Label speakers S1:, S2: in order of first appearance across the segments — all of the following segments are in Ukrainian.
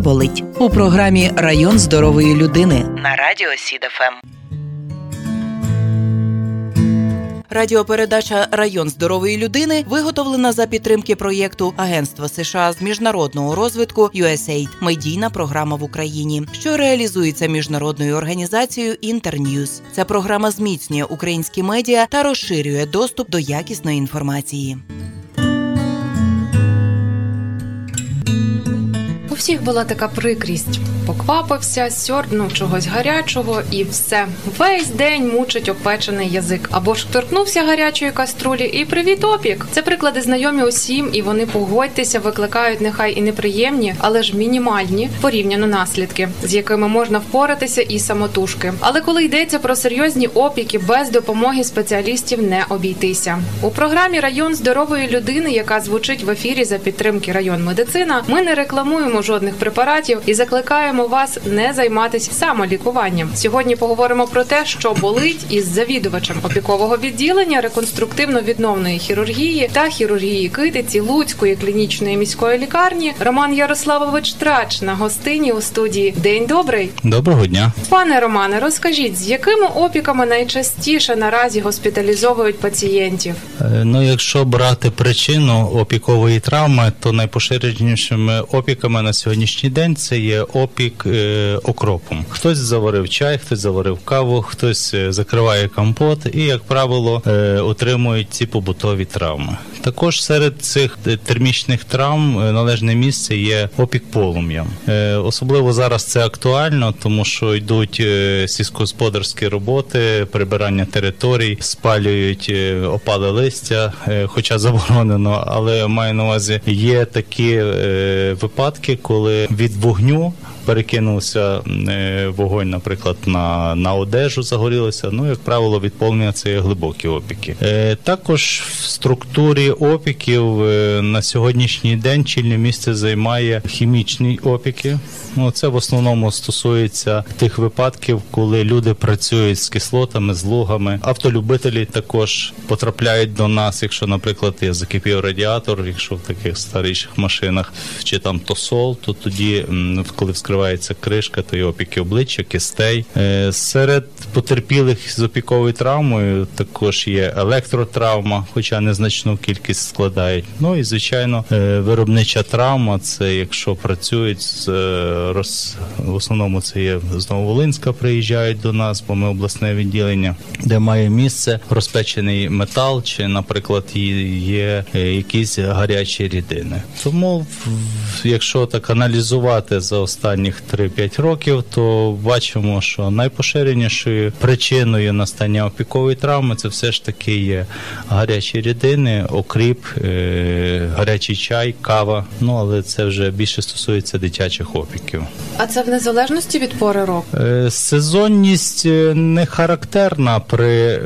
S1: болить у програмі Район здорової людини на радіо СІДФМ. Радіопередача Район здорової людини виготовлена за підтримки проєкту Агентства США з міжнародного розвитку USAID – медійна програма в Україні, що реалізується міжнародною організацією Internews. Ця програма зміцнює українські медіа та розширює доступ до якісної інформації.
S2: Всіх була така прикрість. Поквапився, сьорбнув чогось гарячого і все. Весь день мучить опечений язик. Або ж торкнувся гарячої каструлі і привіт опік. Це приклади знайомі усім, і вони погодьтеся, викликають нехай і неприємні, але ж мінімальні порівняно наслідки, з якими можна впоратися і самотужки. Але коли йдеться про серйозні опіки, без допомоги спеціалістів не обійтися. У програмі Район здорової людини, яка звучить в ефірі за підтримки район медицина, ми не рекламуємо жодних препаратів і закликаємо вас не займатися самолікуванням. Сьогодні поговоримо про те, що болить із завідувачем опікового відділення реконструктивно-відновної хірургії та хірургії китиці Луцької клінічної міської лікарні Роман Ярославович Трач на гостині у студії. День добрий,
S3: Доброго дня.
S2: пане Романе. Розкажіть, з якими опіками найчастіше наразі госпіталізовують пацієнтів?
S3: Е, Ну, якщо брати причину опікової травми, то найпоширенішими опіками на сьогоднішній день це є опік е, окропом. Хтось заварив чай, хтось заварив каву, хтось е, закриває компот і, як правило, е, отримують ці побутові травми. Також серед цих термічних травм належне місце є опік полум'ям. Особливо зараз це актуально, тому що йдуть сільськогосподарські роботи, прибирання територій, спалюють опале листя, хоча заборонено, але маю на увазі є такі випадки, коли від вогню. Перекинувся е, вогонь, наприклад, на, на одежу загорілося. Ну, як правило, від полум'я це є глибокі опіки. Е, також в структурі опіків е, на сьогоднішній день чільне місце займає хімічні опіки. Ну, це в основному стосується тих випадків, коли люди працюють з кислотами, з лугами. Автолюбителі також потрапляють до нас, якщо, наприклад, є закипів радіатор, якщо в таких старіших машинах чи там тосол, то тоді, коли вскривається кришка, то є опіки обличчя, кистей. Е, Серед потерпілих з опіковою травмою також є електротравма, хоча незначну кількість складають. Ну і звичайно, е, виробнича травма це якщо працюють з е, роз... в основному це є знову Волинська, приїжджають до нас, бо ми обласне відділення, де має місце розпечений метал, чи, наприклад, є- якісь гарячі рідини. Тому, якщо так аналізувати за останніх 3-5 років, то бачимо, що найпоширенішою причиною настання опікової травми це все ж таки є гарячі рідини, окріп, е, гарячий чай, кава. Ну але це вже більше стосується дитячих опіків.
S2: А це в незалежності від пори року?
S3: Е, Сезонність е, не характерна при,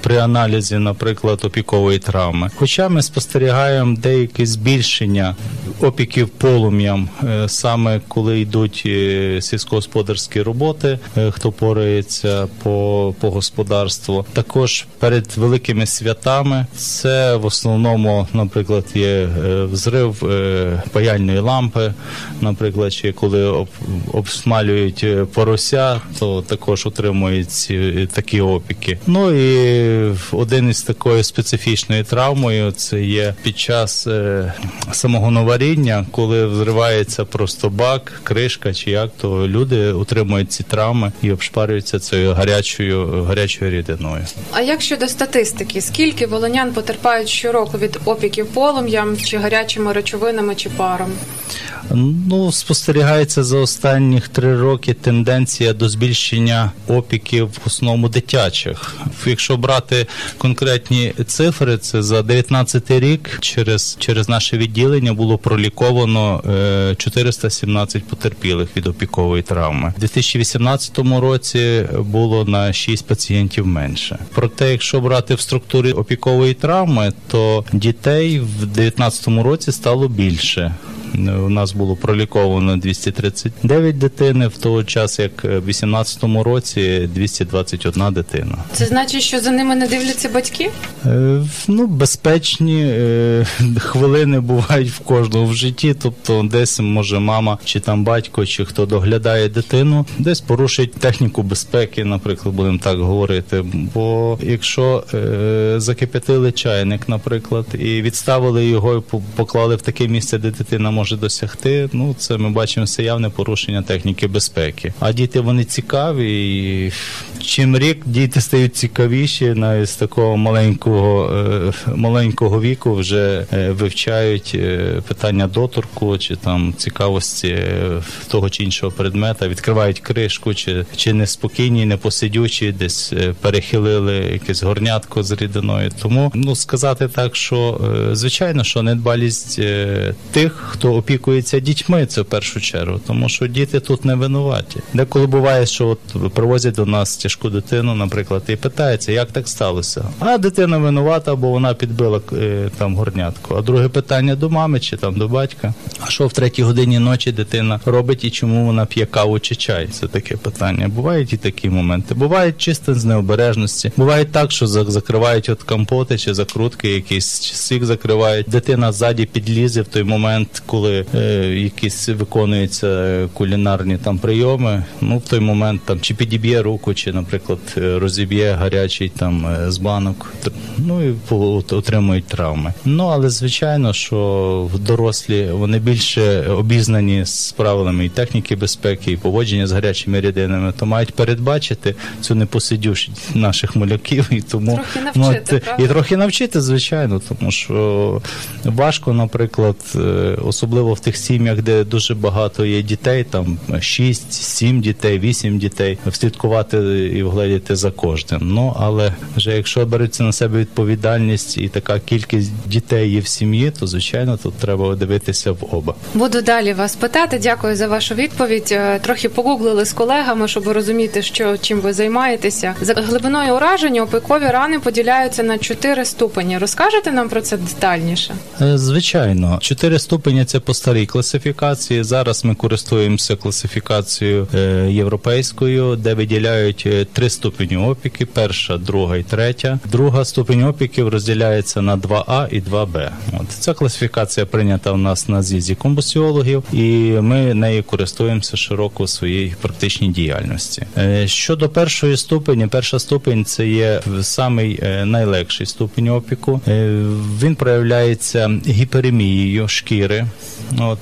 S3: при аналізі, наприклад, опікової травми. Хоча ми спостерігаємо деяке збільшення опіків полум'ям, е, саме коли йдуть е, сільськогосподарські роботи, е, хто порається по, по господарству. Також перед великими святами це в основному, наприклад, є взрив паяльної лампи, наприклад, чи коли обсмалюють порося, то також отримують такі опіки. Ну і один із такою специфічною травмою це є під час самого новаріння, коли взривається просто бак, кришка чи як, то люди отримують ці травми і обшпарюються цією гарячою гарячою рідиною.
S2: А як щодо статистики, скільки волонян потерпають щороку від опіків полум'ям чи гарячими речовинами чи паром?
S3: Ну, спостерігається за останніх три роки тенденція до збільшення опіків в основному дитячих. Якщо брати конкретні цифри, це за 19 рік через, через наше відділення було проліковано е, 417 потерпілих від опікової травми. У 2018 році було на 6 пацієнтів менше. Проте, якщо брати в структурі опікової травми, то дітей в 2019 році стало більше. У нас було проліковано 239 дитини, в той час як в 2018 році 221 дитина.
S2: Це значить, що за ними не дивляться батьки?
S3: Е, Ну, безпечні е, хвилини бувають в кожного в житті. Тобто, десь може мама чи там батько, чи хто доглядає дитину, десь порушить техніку безпеки, наприклад, будемо так говорити. Бо якщо е, закип'ятили чайник, наприклад, і відставили його і по- поклали в таке місце, де дитина може досягти, ну це ми бачимо це явне порушення техніки безпеки. А діти вони цікаві, і чим рік діти стають цікавіші, навіть з такого маленького е, маленького віку вже е, вивчають е, питання доторку чи там цікавості того чи іншого предмета, відкривають кришку, чи, чи неспокійні, непосидючі, десь перехилили якесь горнятко з рідиною. Тому ну сказати так, що звичайно, що недбалість тих, хто опікується дітьми, це в першу чергу, тому що діти тут не винуваті. Деколи буває, що от привозять до нас тяжку дитину, наприклад, і питається, як так сталося. А дитина винувата, бо вона підбила е, там горнятку. А друге питання до мами чи там до батька. А що в третій годині ночі дитина робить і чому вона п'є каву чи чай? Це таке питання. Бувають і такі моменти. Бувають чисто з необережності. Буває так, що закривають от компоти чи закрутки, якісь чи сік закривають. Дитина ззаді підлізе в той момент, коли е, якісь виконуються кулінарні там прийоми. Ну в той момент там чи підіб'є руку, чи, наприклад, е, розіб'є гарячий там е, з банок. Ну і отримують травми. Ну але звичайно, що в дорослі вони більше обізнані з правилами і техніки безпеки, і поводження з гарячими рідинами, то мають передбачити цю непосидючість наших малюків і тому
S2: Трохи навчити,
S3: ну, і трохи навчити, звичайно, тому що важко, наприклад, е, особливо в тих сім'ях, де дуже багато є дітей, там 6, 7 дітей, 8 дітей, вслідкувати і вгледіти за кожним. Ну але вже якщо береться на себе відповідальність і така кількість дітей є в сім'ї, то звичайно тут треба дивитися в оба.
S2: Буду далі вас питати. Дякую за вашу відповідь. Е, Трохи погуглили з колегами, щоб розуміти, що чим ви займаєтеся. За глибиною ураження опикові рани поділяються на чотири ступені. Розкажете нам про це детальніше?
S3: Е, Звичайно, чотири ступені це по старій класифікації. Зараз ми користуємося класифікацією е, європейською, де виділяють три ступені опіки: перша, друга і третя. Друга ступень опіків розділяється на 2А і 2Б. От ця класифікація прийнята в нас на з'їзді комбусіологів, і ми нею користуємося широко у своїй практичній діяльності. Е, Щодо першої ступені, перша ступень це є самий е, найлегший ступень опіку. Е, Він проявляється гіперемією шкіри. От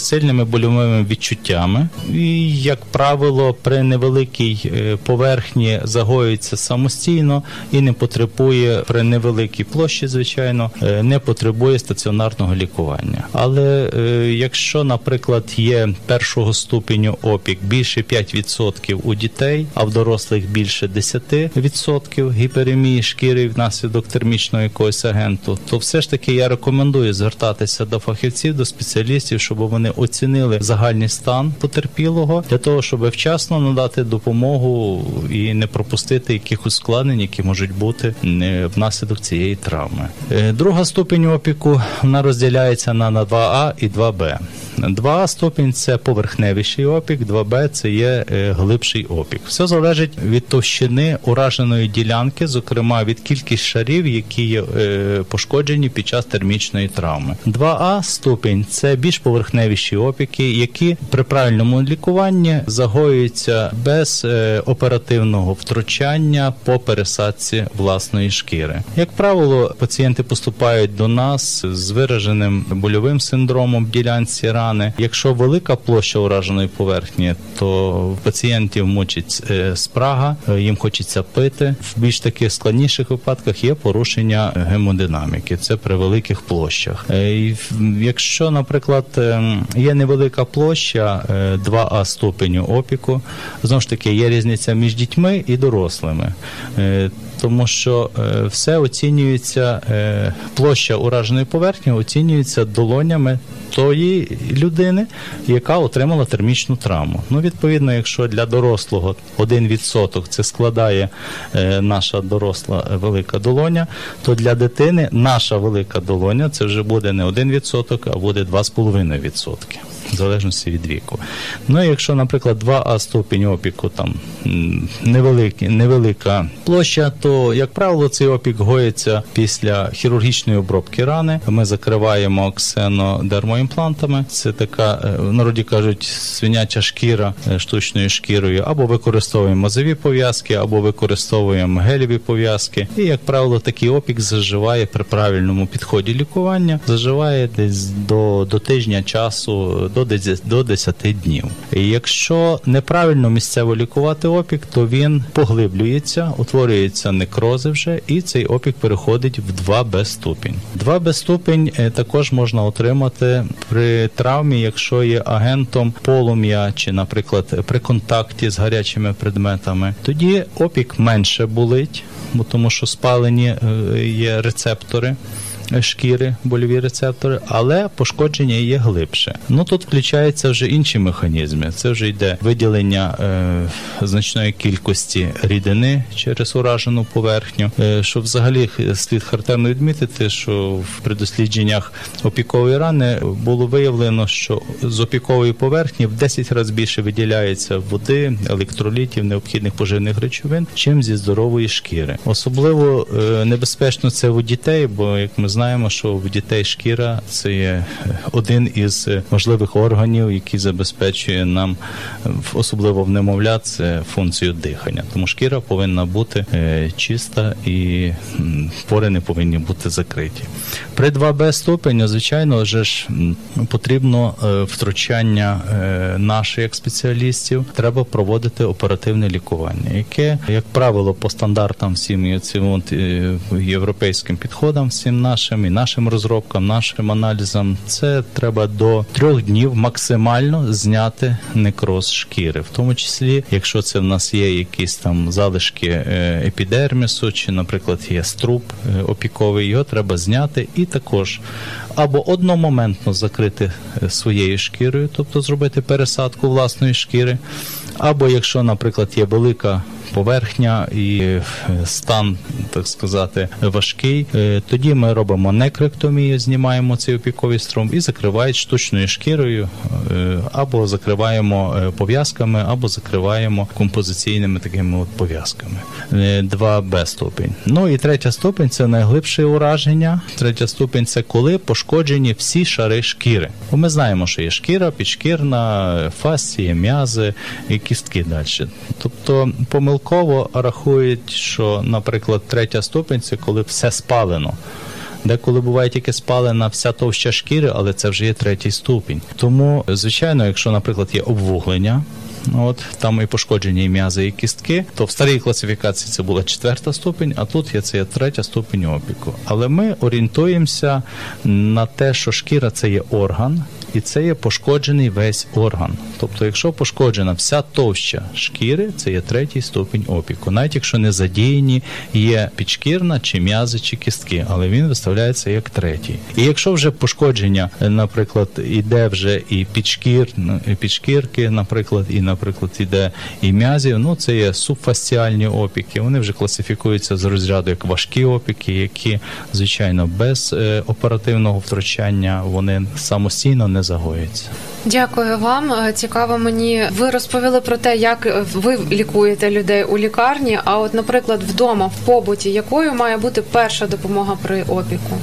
S3: сильними больовими відчуттями, і як правило, при невеликій е, поверхні загоюється самостійно і не потребує при невеликій площі, звичайно, е, не потребує стаціонарного лікування. Але е, якщо, наприклад, є першого ступеню опік більше 5% у дітей, а в дорослих більше 10% гіперемії шкіри внаслідок термічного якогось агенту, то все ж таки я рекомендую звертатися до фахівців, до спеціалістів, щоб вони оцінили загальний стан потерпілого для того, щоб вчасно надати допомогу і не пропустити якихось складнень, які можуть бути е, внаслідок цієї травми. Е, Друга ступінь опіку вона розділяється на, на 2А і 2Б. 2А ступінь це поверхневіший опік, 2Б це є е, глибший опік. Все залежить від товщини ураженої ділянки, зокрема від кількість шарів, які є пошкоджені під час термічної травми. 2А ступінь це більш поверхневіші опіки, які при правильному лікуванні загоюються без оперативного оперативного втручання по пересадці власної шкіри. Як правило, пацієнти поступають до нас з вираженим больовим синдромом в ділянці рани. Якщо велика площа ураженої поверхні, то пацієнтів мучить е, спрага, е, їм хочеться пити. В більш таких складніших випадках є порушення гемодинаміки. Це при великих площах. Е, Якщо, наприклад, є невелика площа е, 2А ступеню опіку, знову ж таки є різниця між дітьми і дорослими. Е, Тому що е, все оцінюється, е, площа ураженої поверхні оцінюється долонями тої людини, яка отримала термічну травму. Ну, відповідно, якщо для дорослого 1% це складає наша доросла велика долоня, то для дитини наша велика долоня це вже буде не 1%, а буде 2,5%. В залежності від віку. Ну, якщо, наприклад, 2А ступінь опіку там м, невеликі, невелика площа, то, як правило, цей опік гоїться після хірургічної обробки рани. Ми закриваємо ксенодермоімплантами. Це така, е, в народі кажуть, свиняча шкіра е, штучною шкірою, або використовуємо мазові пов'язки, або використовуємо гелеві пов'язки. І, як правило, такий опік заживає при правильному підході лікування, заживає десь до, до тижня часу, до 10, до 10 днів. І якщо неправильно місцево лікувати опік, то він поглиблюється, утворюються некрози вже, і цей опік переходить в 2Б ступінь. 2Б ступінь е, також можна отримати при травмі, якщо є агентом полум'я чи, наприклад, при контакті з гарячими предметами. Тоді опік менше болить, бо тому що спалені е, є рецептори шкіри, больові рецептори, але пошкодження є глибше. Ну тут включаються вже інші механізми. Це вже йде виділення е, значної кількості рідини через уражену поверхню. Е, що взагалі слід характерно відмітити, що в дослідженнях опікової рани було виявлено, що з опікової поверхні в 10 разів більше виділяється води, електролітів, необхідних поживних речовин, чим зі здорової шкіри. Особливо е, небезпечно це у дітей, бо як ми знаємо, що в дітей шкіра це є один із е, важливих органів, який забезпечує нам, е, особливо в немовлят, це функцію дихання. Тому шкіра повинна бути е, чиста і пори не повинні бути закриті. При 2Б ступеню, звичайно, вже ж потрібно втручання наших як спеціалістів. Треба проводити оперативне лікування, яке, як правило, по стандартам всім цим європейським підходам, всім нашим і нашим розробкам, нашим аналізам, це треба до трьох днів максимально зняти некроз шкіри, в тому числі, якщо це в нас є якісь там залишки е, епідермісу, чи, наприклад, є струп е, опіковий, його треба зняти і також або одномоментно закрити е, своєю шкірою, тобто зробити пересадку власної шкіри, або якщо, наприклад, є велика поверхня і е, стан, так сказати, важкий, е, тоді ми робимо некректомію, знімаємо цей опіковий струм і закривають штучною шкірою, е, або закриваємо пов'язками, або закриваємо композиційними такими от пов'язками. 2Б ступінь. Ну і третя ступінь це найглибше ураження. Третя ступінь це коли пошкоджені всі шари шкіри. Бо ми знаємо, що є шкіра, підшкірна, фасції, м'язи і кістки далі. Тобто помилково рахують, що, наприклад, третя ступінь це коли все спалено. Деколи буває тільки спалена вся товща шкіри, але це вже є третій ступінь. Тому, звичайно, якщо, наприклад, є обвуглення. От там і пошкодження і м'язи, і кістки, то в старій класифікації це була четверта ступінь, а тут є це є третя ступінь опіку. Але ми орієнтуємося на те, що шкіра це є орган, і це є пошкоджений весь орган. Тобто, якщо пошкоджена вся товща шкіри, це є третій ступінь опіку, навіть якщо не задіяні є підшкірна чи м'язи, чи кістки, але він виставляється як третій. І якщо вже пошкодження, е, наприклад, іде вже і підшкір, і підшкірки, наприклад, і, наприклад, іде і м'язів, ну це є субфасціальні опіки. Вони вже класифікуються з розряду як важкі опіки, які, звичайно, без е, оперативного втручання вони самостійно не загоюються.
S2: Дякую вам. Е, Цікаво мені. Ви розповіли про те, як ви лікуєте людей у лікарні. А от, наприклад, вдома в побуті, якою має бути перша допомога при опіку?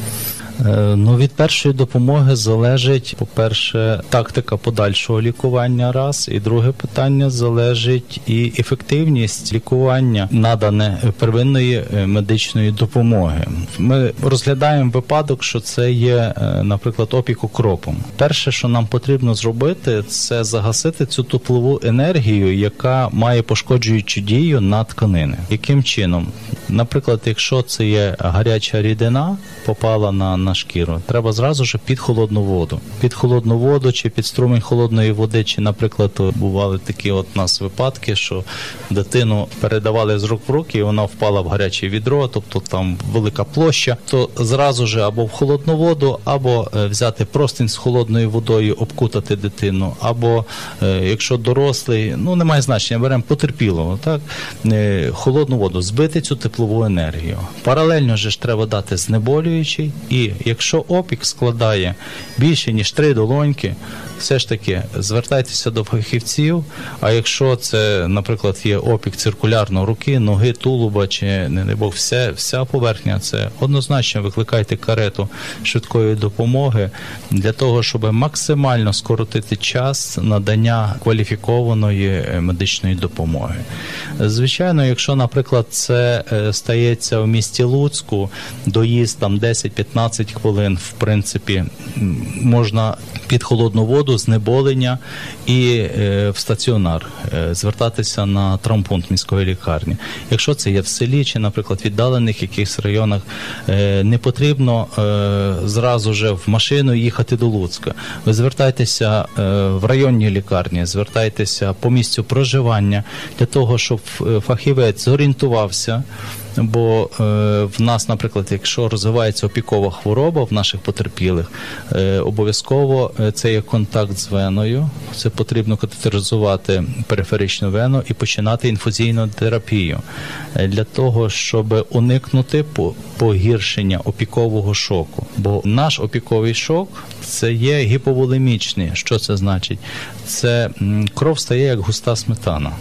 S3: Е, Ну, від першої допомоги залежить, по-перше, тактика подальшого лікування раз, і друге питання залежить і ефективність лікування надане первинної е, медичної допомоги. Ми розглядаємо випадок, що це є, е, наприклад, опік окропом. Перше, що нам потрібно зробити, це загасити цю теплову енергію, яка має пошкоджуючу дію на тканини. Яким чином? Наприклад, якщо це є гаряча рідина, попала на, на шкіру, треба зразу ж під холодну воду. Під холодну воду чи під струмень холодної води, чи, наприклад, бували такі от нас випадки, що дитину передавали з рук в руки, і вона впала в гаряче відро, тобто там велика площа, то зразу ж або в холодну воду, або е, взяти простинь з холодною водою, обкутати дитину, або е, якщо дорослий, ну немає значення, беремо потерпілого, так е, холодну воду, збити цю теплову енергію. Паралельно ж треба дати знеболюючий, і якщо опік складає більше ніж три долоньки, все ж таки звертайтеся до фахівців. А якщо це, наприклад, є опік циркулярно руки, ноги, тулуба чи не Бог, все, вся поверхня, це однозначно викликайте карету швидкої допомоги для того, щоб максимально скоротити час надання кваліфікованої е, медичної допомоги. Звичайно, якщо, наприклад, це е, стається в місті Луцьку, доїзд там 10-15 хвилин, в принципі, можна під холодну воду, знеболення і е, в стаціонар е, звертатися на травмпункт міської лікарні. Якщо це є в селі чи, наприклад, віддалених якихось районах, е, не потрібно е, зразу же в машину їхати до Луцька. Ви звертайтеся е, в районні лікарні, звертайтеся по місцю проживання для того, щоб е, фахівець зорієнтувався. Бо е, в нас, наприклад, якщо розвивається опікова хвороба в наших потерпілих, е, обов'язково е, це є контакт з веною. Це потрібно катетеризувати периферичну вену і починати інфузійну терапію е, для того, щоб уникнути погіршення опікового шоку. Бо наш опіковий шок це є гіповолемічний. Що це значить? Це кров стає як густа сметана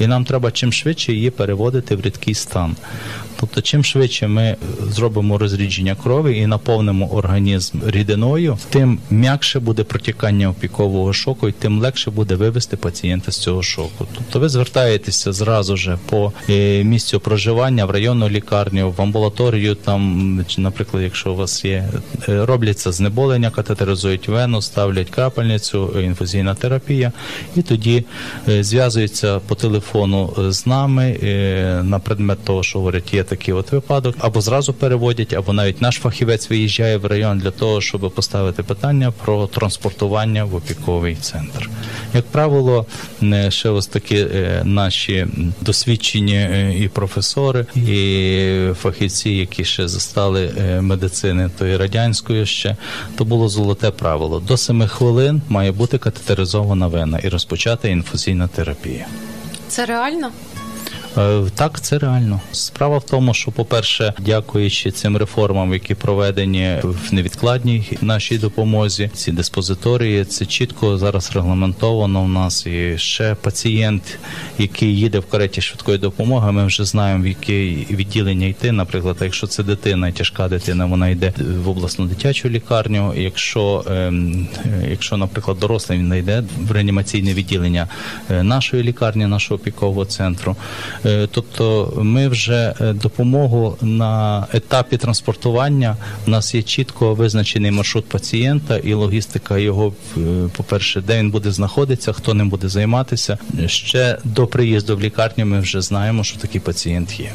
S3: і нам треба чим швидше її переводити в рідкий стан. Тобто, чим швидше ми зробимо розрідження крові і наповнимо організм рідиною, тим м'якше буде протікання опікового шоку, і тим легше буде вивести пацієнта з цього шоку. Тобто ви звертаєтеся зразу же по е, місцю проживання в районну лікарню, в амбулаторію, там, наприклад, якщо у вас є, е, робляться знеболення, катетеризують вену, ставлять крапельницю, інфузійна терапія, і тоді е, зв'язуються по телефону з нами на предмет того, що говорять, є такий от випадок, або зразу переводять, або навіть наш фахівець виїжджає в район для того, щоб поставити питання про транспортування в опіковий центр. Як правило, е, ще ось такі е, наші досвідчені е, і професори, і фахівці, які ще застали медицини тої радянської ще, то було золоте правило. До 7 хвилин має бути катетеризована вена і розпочати інфузійна терапія.
S2: Це реально?
S3: Е, Так, це реально. Справа в тому, що, по-перше, дякуючи цим реформам, які проведені в невідкладній нашій допомозі, ці диспозиторії, це чітко зараз регламентовано в нас. І ще пацієнт, який їде в кареті швидкої допомоги, ми вже знаємо, в яке відділення йти. Наприклад, якщо це дитина, тяжка дитина, вона йде в обласну дитячу лікарню. Якщо, ем, якщо наприклад, дорослий він йде в реанімаційне відділення е, нашої лікарні, нашого опікового центру. Е, Тобто ми вже е, допомогу на етапі транспортування. У нас є чітко визначений маршрут пацієнта і логістика його, е, по-перше, де він буде знаходитися, хто ним буде займатися. Ще до приїзду в лікарню ми вже знаємо, що такий пацієнт є.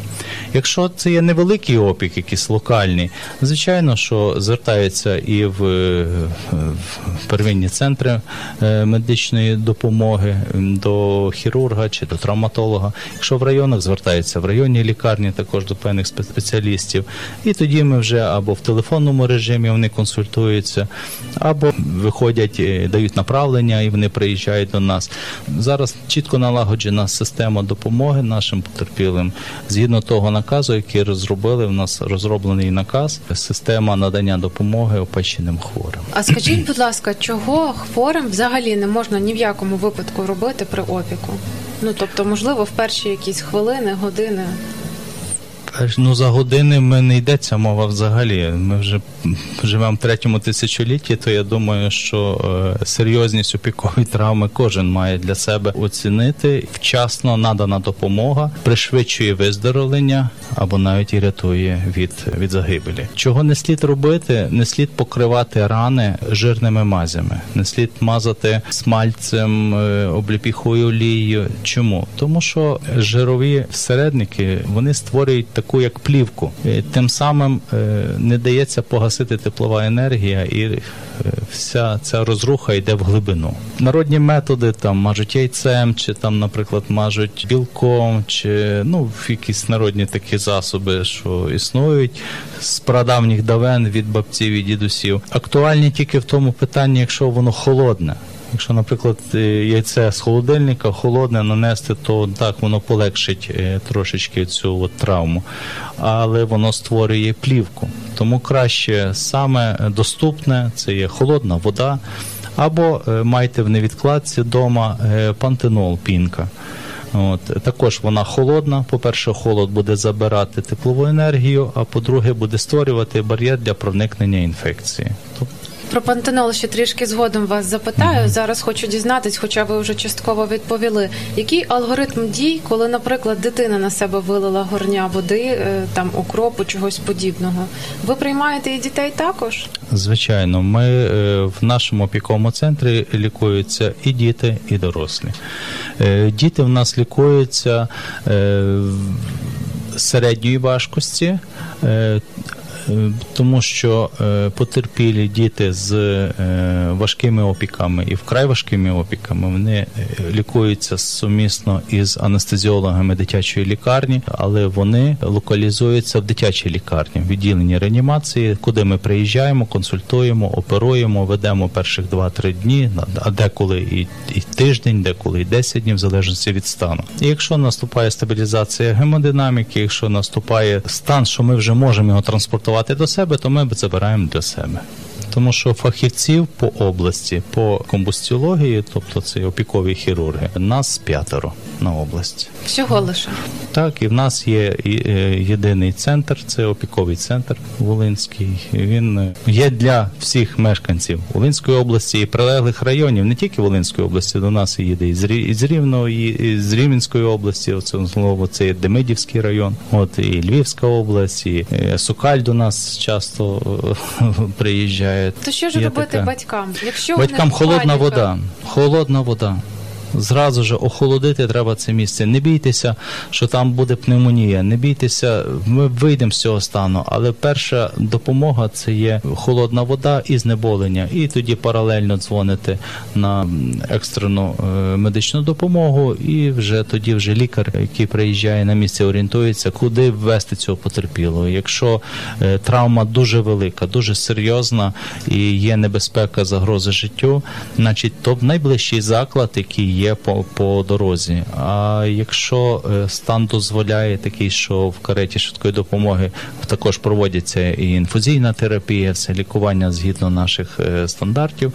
S3: Якщо це є невеликий опік, якийсь локальний, звичайно, що звертаються і в, в первинні центри медичної допомоги до хірурга чи до травматолога. Якщо в районах звертаються в районні лікарні, також до певних спеціалістів. І тоді ми вже або в телефонному режимі вони консультуються, або виходять, дають направлення і вони приїжджають до нас. Зараз чітко налагоджена система допомоги нашим потерпілим згідно того наказу, який розробили. В нас розроблений наказ, система надання допомоги опеченим хворим.
S2: А скажіть, будь ласка, чого хворим взагалі не можна ні в якому випадку робити при опіку? Ну тобто, можливо, в перші якісь хвилини, години.
S3: Ну за години ми не йдеться мова взагалі. Ми вже живемо в третьому тисячолітті, то я думаю, що е, серйозність опікової травми кожен має для себе оцінити. Вчасно надана допомога пришвидшує виздоровлення або навіть і рятує від, від загибелі. Чого не слід робити? Не слід покривати рани жирними мазями, не слід мазати смальцем, е, обліпіхою олією. Чому? Тому що жирові всередники вони створюють таку як плівку. Тим самим е, не дається погасити теплова енергія, і е, вся ця розруха йде в глибину. Народні методи там мажуть яйцем, чи там, наприклад, мажуть білком, чи ну якісь народні такі засоби, що існують з прадавніх давен від бабців і дідусів. Актуальні тільки в тому питанні, якщо воно холодне. Якщо, наприклад, е, яйце з холодильника холодне нанести, то так воно полегшить е, трошечки цю от травму, але воно створює плівку. Тому краще саме доступне це є холодна вода, або е, майте в невідкладці вдома пантенол пінка. От також вона холодна. По-перше, холод буде забирати теплову енергію, а по-друге, буде створювати бар'єр для проникнення інфекції. Тобто
S2: Про пантенол ще трішки згодом вас запитаю. Зараз хочу дізнатись, хоча ви вже частково відповіли. Який алгоритм дій, коли, наприклад, дитина на себе вилила горня води, е, там окропу, чогось подібного? Ви приймаєте і дітей також?
S3: Звичайно, ми е, в нашому опіковому центрі лікуються і діти, і дорослі. Е, Діти в нас лікуються середньої важкості. Е, Тому що е, потерпілі діти з е, важкими опіками і вкрай важкими опіками вони лікуються сумісно із анестезіологами дитячої лікарні, але вони локалізуються в дитячій лікарні, в відділенні реанімації, куди ми приїжджаємо, консультуємо, оперуємо, ведемо перших 2-3 дні, а деколи і, і тиждень, деколи і 10 днів, в залежності від стану. І якщо наступає стабілізація гемодинаміки, якщо наступає стан, що ми вже можемо його транспортувати до себе, то ми забираємо для себе. Тому що фахівців по області, по комбустіології, тобто це опікові хірурги, нас п'ятеро на область.
S2: Всього лише.
S3: Так, і в нас є е, єдиний центр, це опіковий центр Волинський. Він е, є для всіх мешканців Волинської області і прилеглих районів, не тільки Волинської області, до нас їде і з Рі- і з Рівного, і з Рівненської області. Оце знову це є Демидівський район, от і Львівська область, і е, Сокаль до нас часто приїжджає.
S2: То що ж робити
S3: така...
S2: батькам? Якщо
S3: Батькам холодна
S2: паніка,
S3: вода. Холодна вода. Зразу ж охолодити треба це місце. Не бійтеся, що там буде пневмонія. Не бійтеся, ми вийдемо з цього стану. Але перша допомога це є холодна вода і знеболення. І тоді паралельно дзвоните на екстрену е, медичну допомогу, і вже тоді вже лікар, який приїжджає на місце, орієнтується, куди ввести цього потерпілого. Якщо е, травма дуже велика, дуже серйозна і є небезпека загрози життю, значить то найближчий заклад, який є по, по дорозі. А якщо е, стан дозволяє такий, що в кареті швидкої допомоги також проводиться і інфузійна терапія, це лікування згідно наших е, стандартів.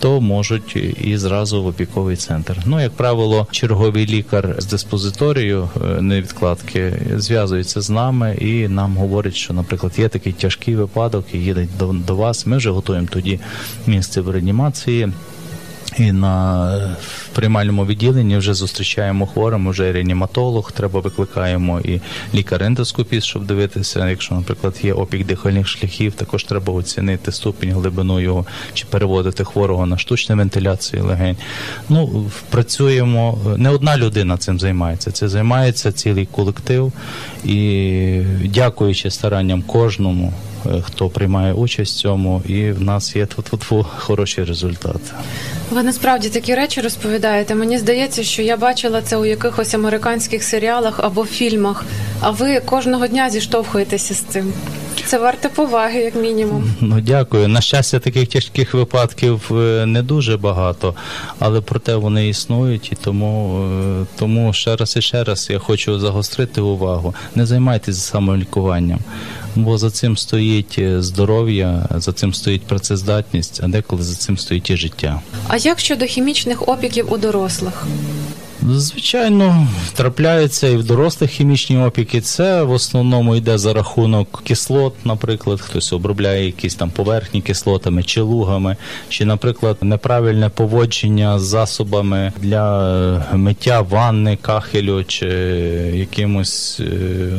S3: То можуть і зразу в опіковий центр. Ну, як правило, черговий лікар з диспозиторією е, невідкладки зв'язується з нами і нам говорить, що, наприклад, є такий тяжкий випадок і їдуть до, до вас. Ми вже готуємо тоді місце в реанімації. І на е, приймальному відділенні вже зустрічаємо хворим, вже реаніматолог, треба викликаємо і лікар-ендоскопіст, щоб дивитися, якщо, наприклад, є опік дихальних шляхів, також треба оцінити ступінь глибину його чи переводити хворого на штучну вентиляцію легень. Ну, працюємо, не одна людина цим займається, це займається цілий колектив. І дякуючи старанням кожному, хто приймає участь в цьому, і в нас є тут хороші результати.
S2: Ви насправді такі речі розповідаєте. Мені здається, що я бачила це у якихось американських серіалах або фільмах. А ви кожного дня зіштовхуєтеся з цим. Це варте поваги, як мінімум.
S3: Ну дякую. На щастя, таких тяжких випадків е, не дуже багато, але проте вони існують, і тому, е, тому ще раз і ще раз я хочу загострити увагу. Не займайтеся самолікуванням. Бо за цим стоїть е, здоров'я, за цим стоїть працездатність, а деколи за цим стоїть і життя.
S2: А як щодо хімічних опіків у дорослих?
S3: Звичайно, трапляються і в дорослих хімічні опіки. Це в основному йде за рахунок кислот, наприклад, хтось обробляє якісь там поверхні кислотами чи лугами, чи, наприклад, неправильне поводження з засобами для е, миття ванни, кахелю чи якимось е,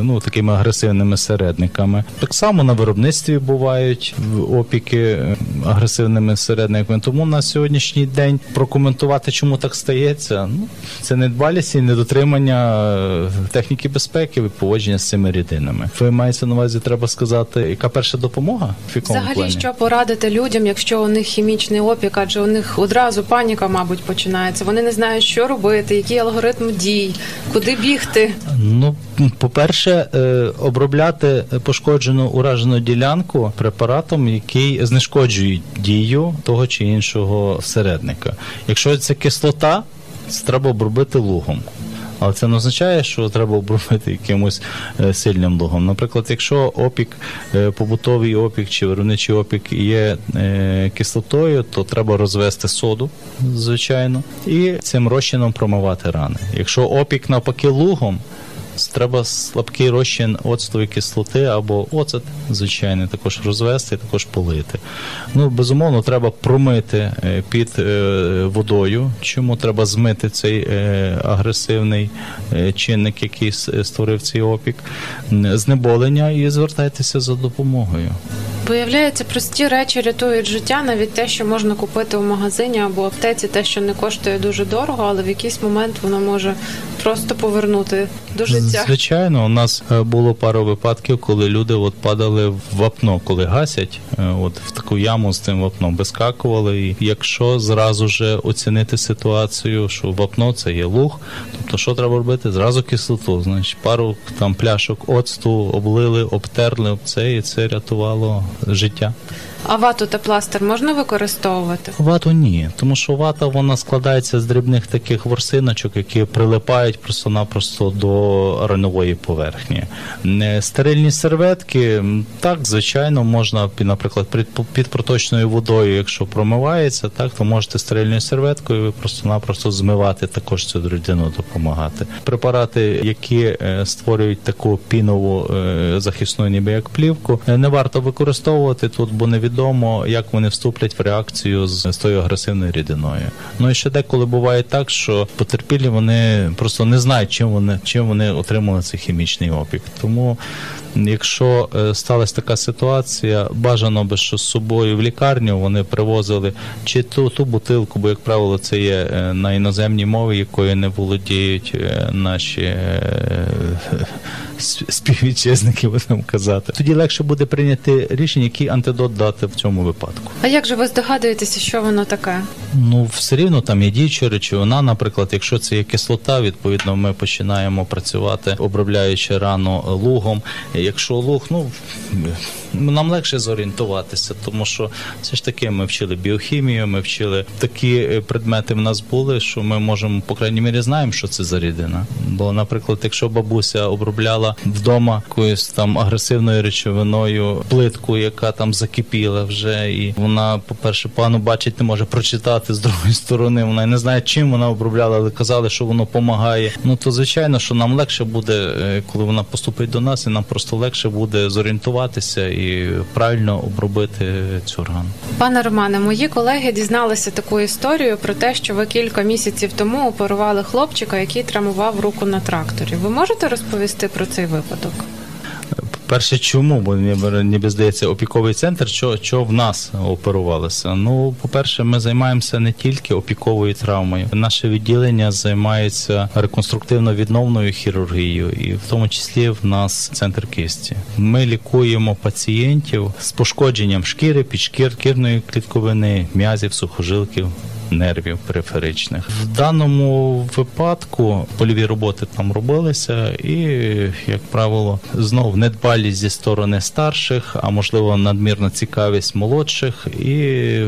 S3: ну, такими агресивними середниками. Так само на виробництві бувають опіки е, агресивними середниками. Тому на сьогоднішній день прокоментувати, чому так стається, ну це недбалість і недотримання е, техніки безпеки і поводження з цими рідинами. Ви маєте на увазі, треба сказати, яка перша допомога в якому
S2: Взагалі,
S3: плані?
S2: що порадити людям, якщо у них хімічний опік, адже у них одразу паніка, мабуть, починається. Вони не знають, що робити, який алгоритм дій, куди бігти.
S3: Ну, по-перше, е, обробляти пошкоджену уражену ділянку препаратом, який знешкоджує дію того чи іншого всередника. Якщо це кислота, це треба обробити лугом. Але це не означає, що треба обробити якимось е, сильним лугом. Наприклад, якщо опік, е, побутовий опік чи виробничий опік є е, кислотою, то треба розвести соду, звичайно, і цим розчином промивати рани. Якщо опік навпаки лугом, Треба слабкий розчин оцтової кислоти або оцет, звичайний, також розвести, також полити. Ну, безумовно, треба промити е, під е, водою. Чому треба змити цей е, агресивний чинник, який створив цей опік, знеболення і звертайтеся за допомогою.
S2: Виявляється, прості речі рятують життя, навіть те, що можна купити у магазині або аптеці, те, що не коштує дуже дорого, але в якийсь момент воно може просто повернути до життя.
S3: Звичайно, у нас е, було пару випадків, коли люди от падали в вапно, коли гасять, е, от в таку яму з цим вапном вискакували. І якщо зразу же оцінити ситуацію, що вапно це є луг, тобто що треба робити? Зразу кислоту. Значить, пару там пляшок оцту облили, обтерли об це, і це рятувало життя.
S2: А вату та пластир можна використовувати?
S3: Вату ні, тому що вата вона складається з дрібних таких ворсиночок, які прилипають просто-напросто до ранової поверхні. Стерильні серветки, так, звичайно, можна, наприклад, під, проточною водою, якщо промивається, так, то можете стерильною серветкою просто-напросто змивати також цю рідину допомагати. Препарати, які е, створюють таку пінову е, захисну ніби як плівку, е, не варто використовувати тут, бо невідомо, як вони вступлять в реакцію з, з тою агресивною рідиною. Ну і ще деколи буває так, що потерпілі вони просто не знають, чим вони чим вони отримали цей хімічний опік. Тому, якщо е, сталася така ситуація, бажано би, що з собою в лікарню вони привозили чи ту, ту бутилку, бо як правило, це є е, на іноземній мові, якою не володіють е, наші сп- співвітчизники, будемо казати. Тоді легше буде прийняти рішення, який антидот дати в цьому випадку.
S2: А як же ви здогадуєтеся, що воно таке?
S3: Ну, все рівно там є діюча речовина, наприклад, якщо це є кислота, відповідно ми починаємо працювати, обробляючи рану лугом. Якщо луг, ну нам легше зорієнтуватися, тому що все ж таки ми вчили біохімію, ми вчили такі е, предмети в нас були, що ми можемо, по крайній мірі, знаємо, що це за рідина. Бо, наприклад, якщо бабуся обробляла вдома якоюсь там агресивною речовиною плитку, яка там закипіла вже, і вона, по-перше, пану бачить не може прочитати з другої сторони. Вона не знає, чим вона обробляла, але казали, що воно допомагає. Ну то звичайно, що нам легше буде, е, коли вона поступить до нас, і нам просто легше буде зорієнтуватися і правильно обробити цю рану.
S2: Пане Романе, мої колеги дізналися таку історію про те, що ви кілька місяців тому оперували хлопчика, який травмував руку на тракторі. Ви можете розповісти про цей випадок?
S3: Перше, чому? Бо ніби, здається, опіковий центр, що, що в нас оперувалося? Ну, по-перше, ми займаємося не тільки опіковою травмою. Наше відділення займається реконструктивно-відновною хірургією, і в тому числі в нас центр кисті. Ми лікуємо пацієнтів з пошкодженням шкіри, підшкірної клітковини, м'язів, сухожилків. Нервів периферичних в даному випадку польові роботи там робилися, і як правило, знов недбалість зі сторони старших, а можливо надмірна цікавість молодших, і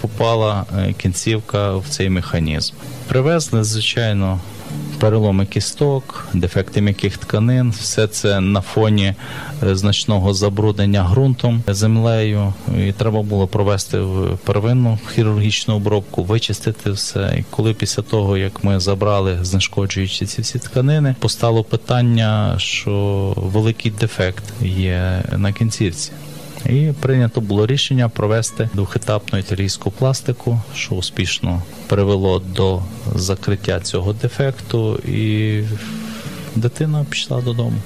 S3: попала е, кінцівка в цей механізм. Привезли, звичайно, переломи кісток, дефекти м'яких тканин, все це на фоні е, значного забруднення ґрунтом, землею. І треба було провести первинну хірургічну обробку, вичистити все. І коли після того, як ми забрали, знешкоджуючи ці всі тканини, постало питання, що великий дефект є на кінцівці. І прийнято було рішення провести двохетапну італійську пластику, що успішно привело до закриття цього дефекту, і дитина пішла додому.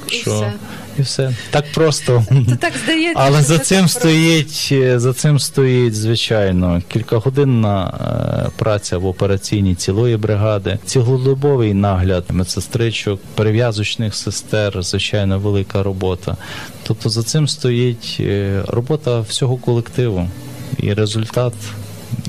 S3: Так що. І все так просто.
S2: Це так здається.
S3: Але за цим стоїть е, за цим стоїть звичайно кількагодинна е, праця в операційній цілої бригади, цілодобовий нагляд медсестричок, перев'язочних сестер, звичайно, велика робота. Тобто за цим стоїть е, робота всього колективу, і результат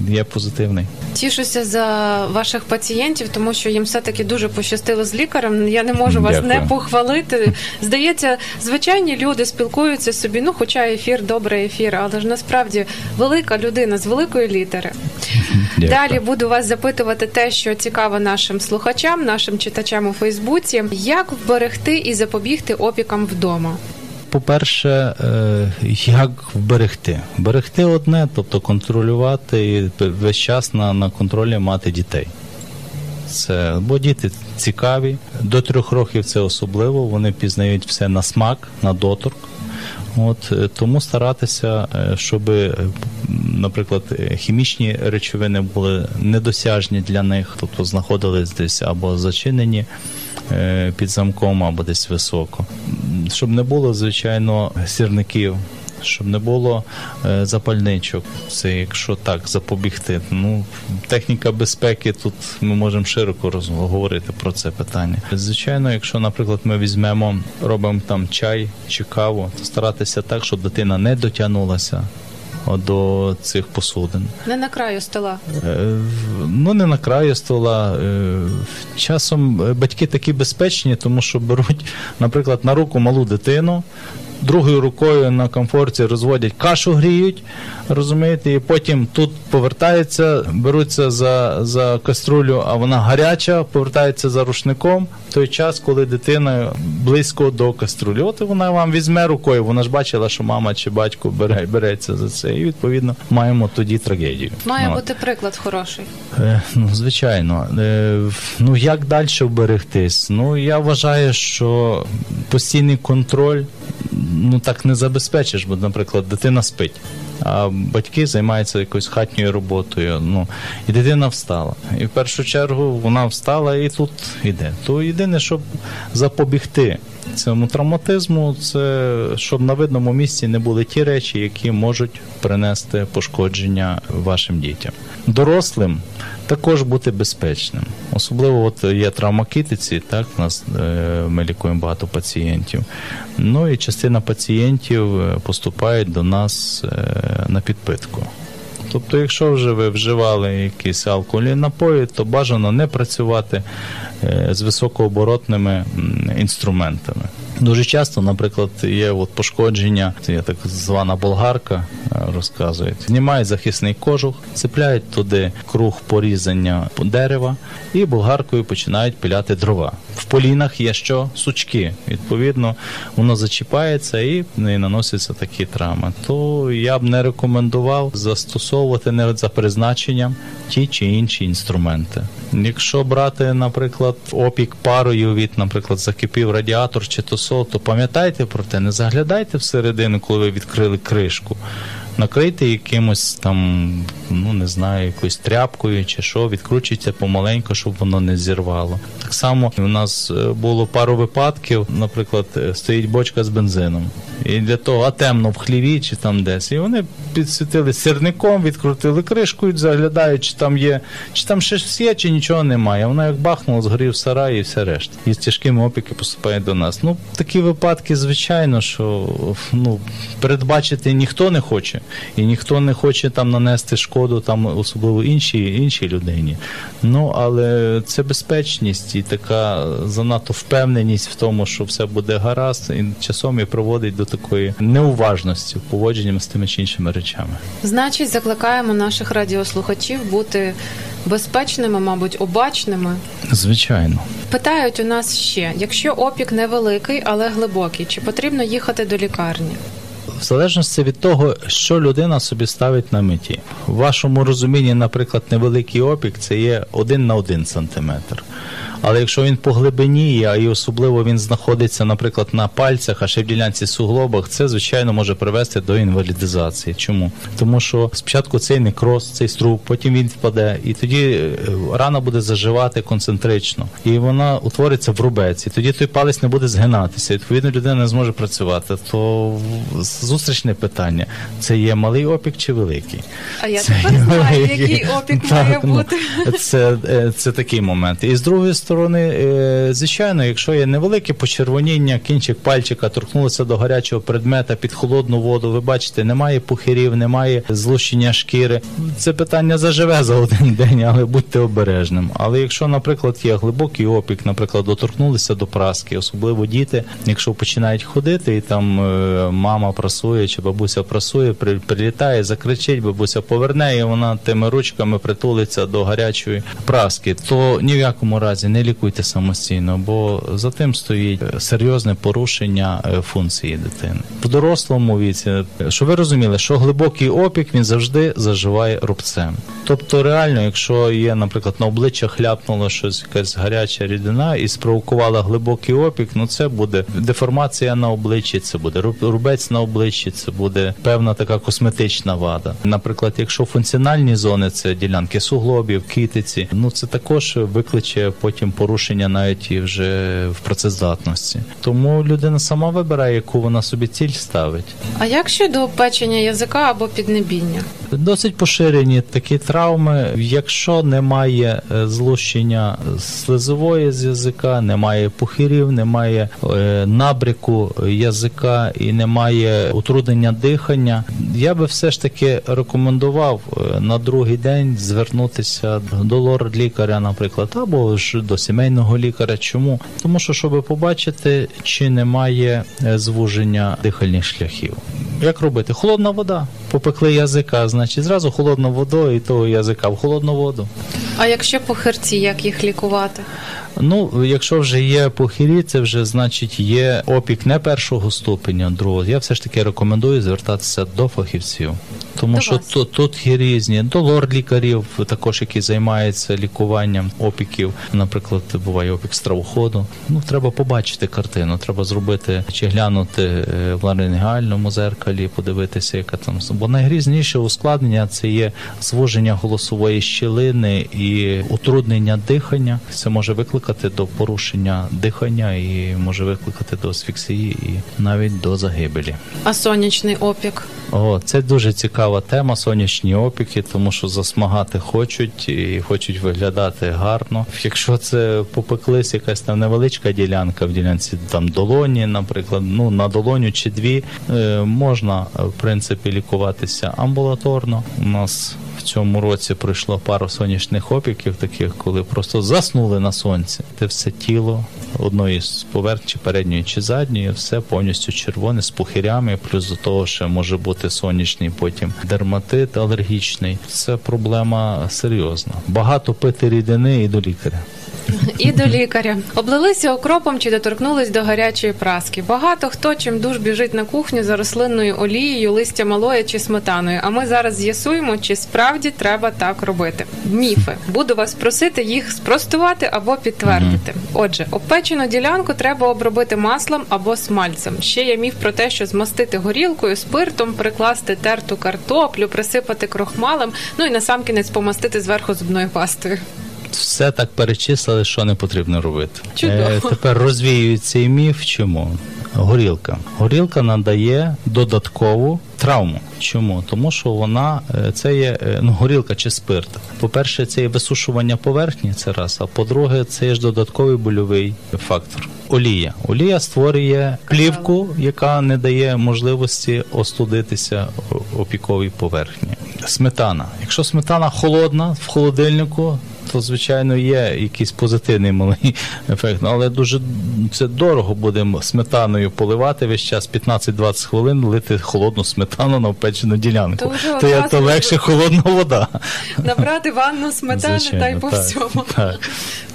S3: є позитивний.
S2: Тішуся за ваших пацієнтів, тому що їм все-таки дуже пощастило з лікарем. Я не можу вас
S3: Дякую.
S2: не похвалити. Здається, звичайні люди спілкуються собі. Ну, хоча ефір, добрий ефір, але ж насправді велика людина з великої літери.
S3: Дякую.
S2: Далі буду вас запитувати те, що цікаво нашим слухачам, нашим читачам у Фейсбуці. Як вберегти і запобігти опікам вдома?
S3: По-перше, е, як вберегти? Берегти одне, тобто контролювати і весь час на, на контролі мати дітей. Це, бо діти цікаві. До трьох років це особливо, вони пізнають все на смак, на доторк. От, е, тому старатися, е, щоб, е, наприклад, хімічні речовини були недосяжні для них, тобто знаходились десь або зачинені під замком, або десь високо. Щоб не було, звичайно, сірників. Щоб не було е, запальничок, це якщо так запобігти. Ну техніка безпеки тут ми можемо широко роз- говорити про це питання. Звичайно, якщо, наприклад, ми візьмемо, робимо там чай чи каву, то старатися так, щоб дитина не дотягнулася до цих посудин.
S2: Не на краю стола.
S3: Е, Ну, не на краю стола. Е, Часом батьки такі безпечні, тому що беруть, наприклад, на руку малу дитину, другою рукою на комфорті розводять кашу, гріють, розумієте, і потім тут повертаються, беруться за, за каструлю, а вона гаряча, повертаються за рушником в той час, коли дитина близько до каструлі. От вона вам візьме рукою, вона ж бачила, що мама чи батько бере, береться за це. І відповідно маємо тоді трагедію.
S2: Має
S3: Ну,
S2: бути приклад хороший.
S3: Е, Ну, звичайно. Е, Ну, як далі вберегтись? Ну, я вважаю, що постійний контроль ну так не забезпечиш, бо, наприклад, дитина спить. А батьки займаються якоюсь хатньою роботою. Ну і дитина встала. І в першу чергу вона встала і тут іде. То єдине, щоб запобігти цьому травматизму, це щоб на видному місці не були ті речі, які можуть принести пошкодження вашим дітям. Дорослим також бути безпечним. Особливо от є травма китиці, так нас е, ми лікуємо багато пацієнтів. Ну і частина пацієнтів е, поступають до нас е, на підпитку. Тобто, якщо вже ви вживали якісь алкогольні напої, то бажано не працювати е, з високооборотними інструментами. Дуже часто, наприклад, є от пошкодження, це так звана болгарка, е, розказують. Знімають захисний кожух, цепляють туди круг порізання дерева і болгаркою починають пиляти дрова. В полінах є що? Сучки. Відповідно, воно зачіпається і наносяться такі травми. То я б не рекомендував застосовувати не за призначенням ті чи інші інструменти. Якщо брати, наприклад, опік парою від, наприклад, закипів радіатор чи тосол, то пам'ятайте про те, не заглядайте всередину, коли ви відкрили кришку. Накрийте якимось там, ну не знаю, якоюсь тряпкою чи що, відкручуйте помаленьку, щоб воно не зірвало. Так само у нас е, було пару випадків, наприклад, е, стоїть бочка з бензином. І для того, а темно в хліві чи там десь. І вони підсвітили сірником, відкрутили кришку і заглядають, чи там є, чи там щось є, чи нічого немає. Вона як бахнула, згорів сарай і все решта. І з тяжкими опіки поступають до нас. Ну, такі випадки, звичайно, що ну, передбачити ніхто не хоче, і ніхто не хоче там нанести шкоду, там особливо іншій, іншій людині. Ну, але це безпечність і така занадто впевненість в тому, що все буде гаразд, і часом і приводить до такої неуважності в поводженні з тими чи іншими речами.
S2: Значить, закликаємо наших радіослухачів бути безпечними, мабуть, обачними.
S3: Звичайно.
S2: Питають у нас ще: якщо опік невеликий, але глибокий, чи потрібно їхати до лікарні?
S3: В залежності від того, що людина собі ставить на меті. В вашому розумінні, наприклад, невеликий опік це є 1 на 1 сантиметр. Але якщо він по глибині є, і особливо він знаходиться, наприклад, на пальцях, а ще в ділянці суглобах, це звичайно може привести до інвалідизації. Чому? Тому що спочатку цей некроз, цей струп, потім він впаде, і тоді е, рана буде заживати концентрично, і вона утвориться в рубець, і тоді той палець не буде згинатися. Відповідно, людина не зможе працювати. То зустрічне питання: це є малий опік чи великий?
S2: А я
S3: Це
S2: тепер знаю,
S3: великий.
S2: який опік
S3: Так,
S2: має
S3: ну. Це, е, це такий момент. І з другої сторони, е, звичайно, якщо є невелике почервоніння, кінчик пальчика торкнулося до гарячого предмета під холодну воду, ви бачите, немає пухирів, немає злущення шкіри. Це питання заживе за один день, але будьте обережним. Але якщо, наприклад, є глибокий опік, наприклад, доторкнулися до праски, особливо діти, якщо починають ходити, і там е, мама прасує чи бабуся прасує, прилітає, закричить, бабуся поверне, і вона тими ручками притулиться до гарячої праски, то ні в якому разі не лікуйте самостійно, бо за тим стоїть е, серйозне порушення е, функції дитини. В дорослому віці, е, щоб ви розуміли, що глибокий опік він завжди заживає рубцем. Тобто, реально, якщо є, наприклад, на обличчя хляпнуло щось, якась гаряча рідина і спровокувала глибокий опік, ну це буде деформація на обличчі, це буде рубець на обличчі, це буде певна така косметична вада. Наприклад, якщо функціональні зони це ділянки суглобів, китиці, ну це також викличе потім порушення навіть і вже в працездатності. Тому людина сама вибирає, яку вона собі ціль ставить.
S2: А як щодо печення язика або піднебіння?
S3: Досить поширені такі травми. Якщо немає е, злущення слизової з язика, немає пухирів, немає е, набряку язика і немає утруднення дихання, я би все ж таки рекомендував е, на другий день звернутися до лор-лікаря, наприклад, або ж до сімейного лікаря. Чому? Тому що, щоб побачити, чи немає е, звуження дихальних шляхів. Як робити? Холодна вода. Попекли язика, значить зразу холодну водою і того язика в холодну воду.
S2: А якщо по херці, як їх лікувати?
S3: Ну, якщо вже є похирі, це вже значить є опік не першого ступеня, другого. Я все ж таки рекомендую звертатися до фахівців. Тому
S2: До
S3: що
S2: вас.
S3: тут, тут є різні до лор-лікарів, також які займаються лікуванням опіків. Наприклад, буває опік стравоходу. Ну, треба побачити картину, треба зробити чи глянути е, в ларингеальному зеркалі, подивитися, яка там. Бо найгрізніше ускладнення це є звуження голосової щілини і утруднення дихання. Це може викликати до порушення дихання і може викликати до асфіксії і навіть до загибелі.
S2: А сонячний опік?
S3: О, це дуже цікава тема. Сонячні опіки, тому що засмагати хочуть і хочуть виглядати гарно. Якщо це попеклись, якась там невеличка ділянка в ділянці там долоні, наприклад, ну на долоню чи дві, е, можна в принципі лікуватися амбулаторно. У нас цьому році пройшло пару сонячних опіків, таких, коли просто заснули на сонці. Це все тіло одної з поверхні, чи передньої чи задньої, все повністю червоне з пухирями. Плюс до того ще може бути сонячний, потім дерматит алергічний. Це проблема серйозна. Багато пити рідини і до лікаря.
S2: І до лікаря. Облилися окропом чи доторкнулись до гарячої праски. Багато хто чим душ біжить на кухню за рослинною олією, листя малої чи сметаною. А ми зараз з'ясуємо, чи справді треба так робити. Міфи. Буду вас просити їх спростувати або підтвердити. Отже, обпечену ділянку треба обробити маслом або смальцем. Ще є міф про те, що змастити горілкою, спиртом, прикласти терту картоплю, присипати крохмалем, ну і насамкінець помастити зверху зубною пастою.
S3: Все так перечислили, що не потрібно робити. Е,
S2: Чудово.
S3: тепер розвіюють цей міф. Чому? Горілка. Горілка надає додаткову травму. Чому? Тому що вона е, це є е, ну, горілка чи спирт. По-перше, це є висушування поверхні, це раз. А по-друге, це є ж додатковий больовий фактор. Олія. Олія створює плівку, яка не дає можливості остудитися опіковій поверхні. Сметана. Якщо сметана холодна в холодильнику, то звичайно є якийсь позитивний малий ефект. Ну, Але дуже це дорого будемо сметаною поливати весь час 15-20 хвилин, лити холодну сметану на опечену ділянку.
S2: То
S3: То, я, то легше холодна вода.
S2: Набрати ванну сметани та й по
S3: так,
S2: всьому.
S3: Так.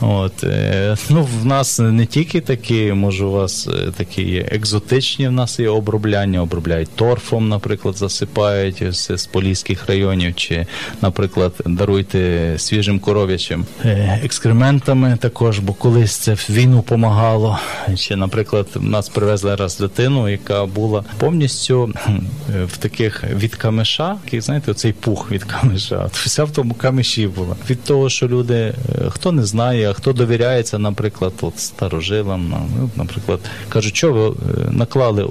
S3: От, е, ну, в нас не тільки такі, може, у вас е, такі є екзотичні, в нас є обробляння, обробляють торфом, наприклад, засипають з поліських районів, чи, наприклад, даруйте свіжим коров'ячим е, екскрементами також, бо колись це в війну помагало. Чи, наприклад, нас привезли раз дитину, яка була повністю е, в таких від камеша, який, знаєте, оцей пух від камеша. Вся в тому камеші була. Від того, що люди, е, хто не знає, а хто довіряється, наприклад, от старожилам, ну, наприклад, кажуть, що ви наклали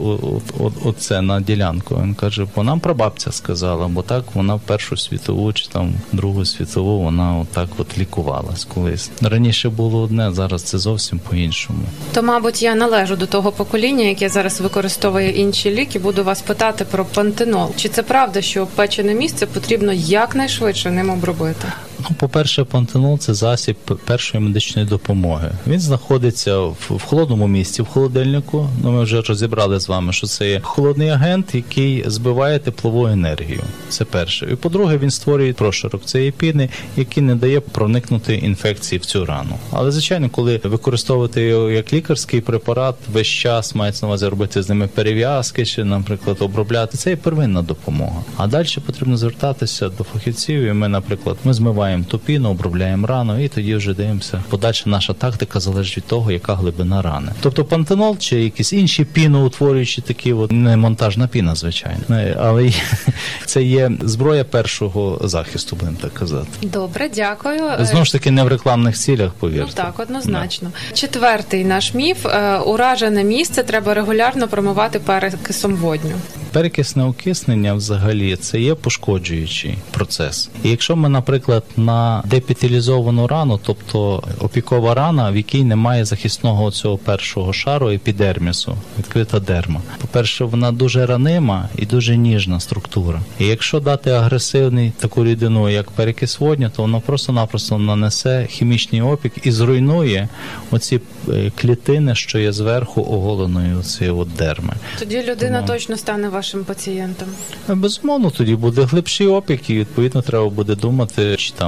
S3: оце на ділянку. Він каже, бо нам прабабця сказала, бо так вона в Першу світову чи там Другу світову вона отак от лікувалась колись. Раніше було одне, зараз це зовсім по-іншому.
S2: То, мабуть, я належу до того покоління, яке зараз використовує інші ліки. Буду вас питати про пантенол. Чи це правда, що печене місце потрібно якнайшвидше ним обробити?
S3: Ну, по-перше, пантенол це засіб першої медичної допомоги. Він знаходиться в, холодному місці, в холодильнику. Ну, ми вже розібрали з вами, що це є холодний агент, який збиває теплову енергію. Це перше. І по-друге, він створює прошарок цієї піни, який не дає проникнути інфекції в цю рану. Але звичайно, коли використовувати його як лікарський препарат, весь час мається на увазі робити з ними перев'язки, чи, наприклад, обробляти. Це є первинна допомога. А далі потрібно звертатися до фахівців. І ми, наприклад, ми змиваємо ту піну, обробляємо рану, і тоді вже дивимося. Подальша наша тактика залежить від того, яка глибина рани. Тобто пантенол чи якісь інші піноутворюючі такі, от не монтажна піна, звичайно, Е, але це є зброя першого захисту, будемо так казати.
S2: Добре, дякую. Е,
S3: Знову ж таки, не в рекламних цілях, повірте.
S2: Ну так, однозначно. Четвертий наш міф: Е, уражене місце треба регулярно промивати перекисом водню.
S3: Перекисне окиснення взагалі це є пошкоджуючий процес. І якщо ми, наприклад, на депіталізовану рану, тобто опікова рана, в якій немає захисного цього першого шару епідермісу, відкрита дерма. По-перше, вона дуже ранима і дуже ніжна структура. І якщо дати агресивний таку рідину, як перекис водню, то воно просто-напросто нанесе хімічний опік і зруйнує оці е, клітини, що є зверху оголеної оцієї от дерми.
S2: Тоді людина
S3: Тому-
S2: точно стане вашим пацієнтом.
S3: Безумовно, тоді буде глибший опік, і відповідно треба буде думати, чи там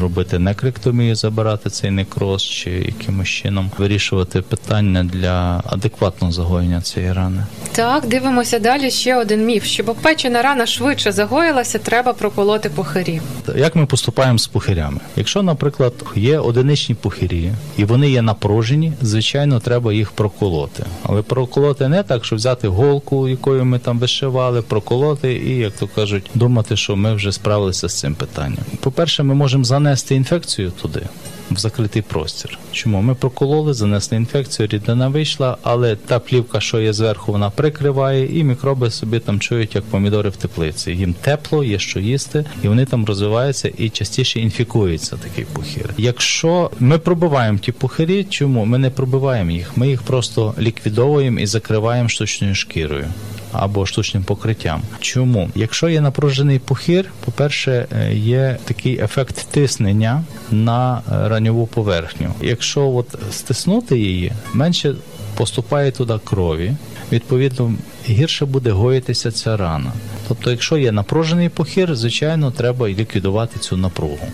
S3: робити некректомію, забирати цей некроз, чи якимось чином вирішувати питання для адекватного загоєння цієї рани.
S2: Так, дивимося далі. Ще один міф: щоб печена рана швидше загоїлася, треба проколоти пухирі.
S3: Як ми поступаємо з пухирями? Якщо, наприклад, є одиничні пухирі і вони є напружені, звичайно, треба їх проколоти. Але проколоти не так, що взяти голку, якою ми там вишивали, проколоти і, як то кажуть, думати, що ми вже справилися з цим питанням. По-перше, ми можемо занести інфекцію туди. В закритий простір. Чому ми прокололи, занесли інфекцію, рідина вийшла, але та плівка, що є зверху, вона прикриває, і мікроби собі там чують, як помідори в теплиці. Їм тепло, є що їсти, і вони там розвиваються і частіше інфікується такий пухир. Якщо ми пробиваємо ті пухирі, чому ми не пробиваємо їх? Ми їх просто ліквідовуємо і закриваємо штучною шкірою. Або штучним покриттям. Чому? Якщо є напружений пухир, по-перше, е, є такий ефект тиснення на е, раньову поверхню. Якщо от стиснути її, менше поступає туди крові, відповідно гірше буде гоїтися ця рана. Тобто, якщо є напружений пухир, звичайно, треба ліквідувати цю напругу.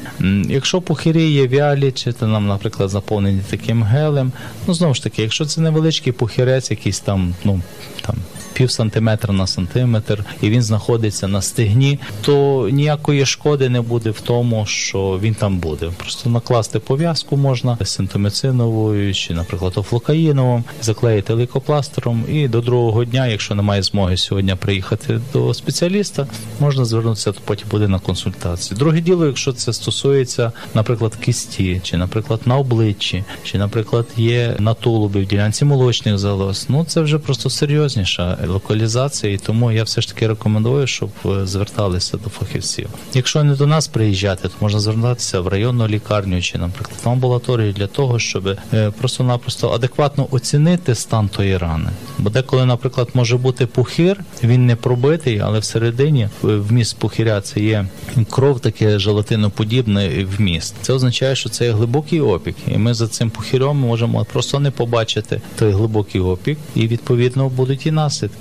S3: Якщо пухирі є вялі, чи то нам, наприклад, заповнені таким гелем, ну знову ж таки, якщо це невеличкий пухирець, якийсь там, ну там. Пів сантиметра на сантиметр, і він знаходиться на стегні, то ніякої шкоди не буде в тому, що він там буде. Просто накласти пов'язку можна синтомициновою чи, наприклад, офлокаїновим, заклеїти лейкопластером, і до другого дня, якщо немає змоги сьогодні приїхати до спеціаліста, можна звернутися, то потім буде на консультацію. Друге діло, якщо це стосується, наприклад, кисті, чи, наприклад, на обличчі, чи, наприклад, є на тулубі в ділянці молочних залоз, ну це вже просто серйозніша локалізація, і тому я все ж таки рекомендую, щоб е, зверталися до фахівців. Якщо не до нас приїжджати, то можна звертатися в районну лікарню чи, наприклад, в амбулаторію для того, щоб е, просто-напросто адекватно оцінити стан тої рани. Бо деколи, наприклад, може бути пухир, він не пробитий, але всередині е, вміст пухиря це є кров, таке желатиноподібне вміст. Це означає, що це є глибокий опік, і ми за цим пухирем можемо просто не побачити той глибокий опік, і відповідно будуть і наслідки.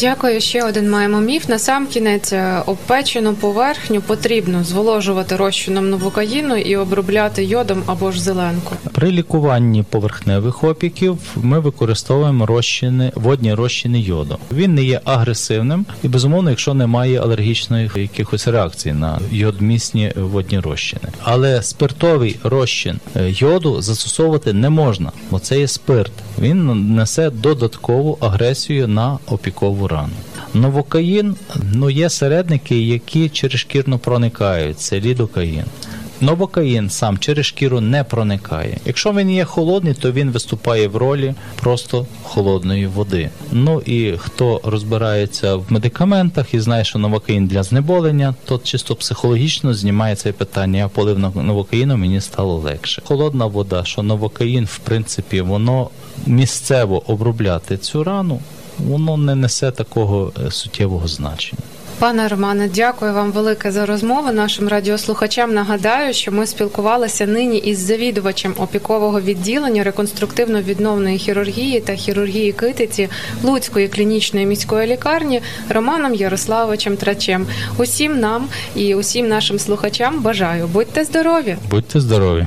S2: Дякую. Ще один маємо міф. На сам кінець е, обпечену поверхню потрібно зволожувати розчином новокаїну і обробляти йодом або ж зеленку.
S3: При лікуванні поверхневих опіків ми використовуємо розчини, водні розчини йоду. Він не є агресивним і безумовно, якщо немає алергічних якихось реакцій на йодмісні водні розчини. Але спиртовий розчин е, йоду застосовувати не можна, бо це є спирт. Він несе додаткову агресію на опікову рану. Новокаїн ну є середники, які через шкірно проникають. Це лідокаїн. Новокаїн сам через шкіру не проникає. Якщо він є холодний, то він виступає в ролі просто холодної води. Ну і хто розбирається в медикаментах і знає, що новокаїн для знеболення, то чисто психологічно знімає це питання. Я полив нов- новокаїном, мені стало легше. Холодна вода, що новокаїн, в принципі, воно місцево обробляти цю рану, воно не несе такого е, суттєвого значення.
S2: Пане Романе, дякую вам велике за розмову. Нашим радіослухачам нагадаю, що ми спілкувалися нині із завідувачем опікового відділення реконструктивно-відновної хірургії та хірургії китиці Луцької клінічної міської лікарні Романом Ярославовичем Трачем. Усім нам і усім нашим слухачам бажаю будьте здорові!
S3: Будьте здорові!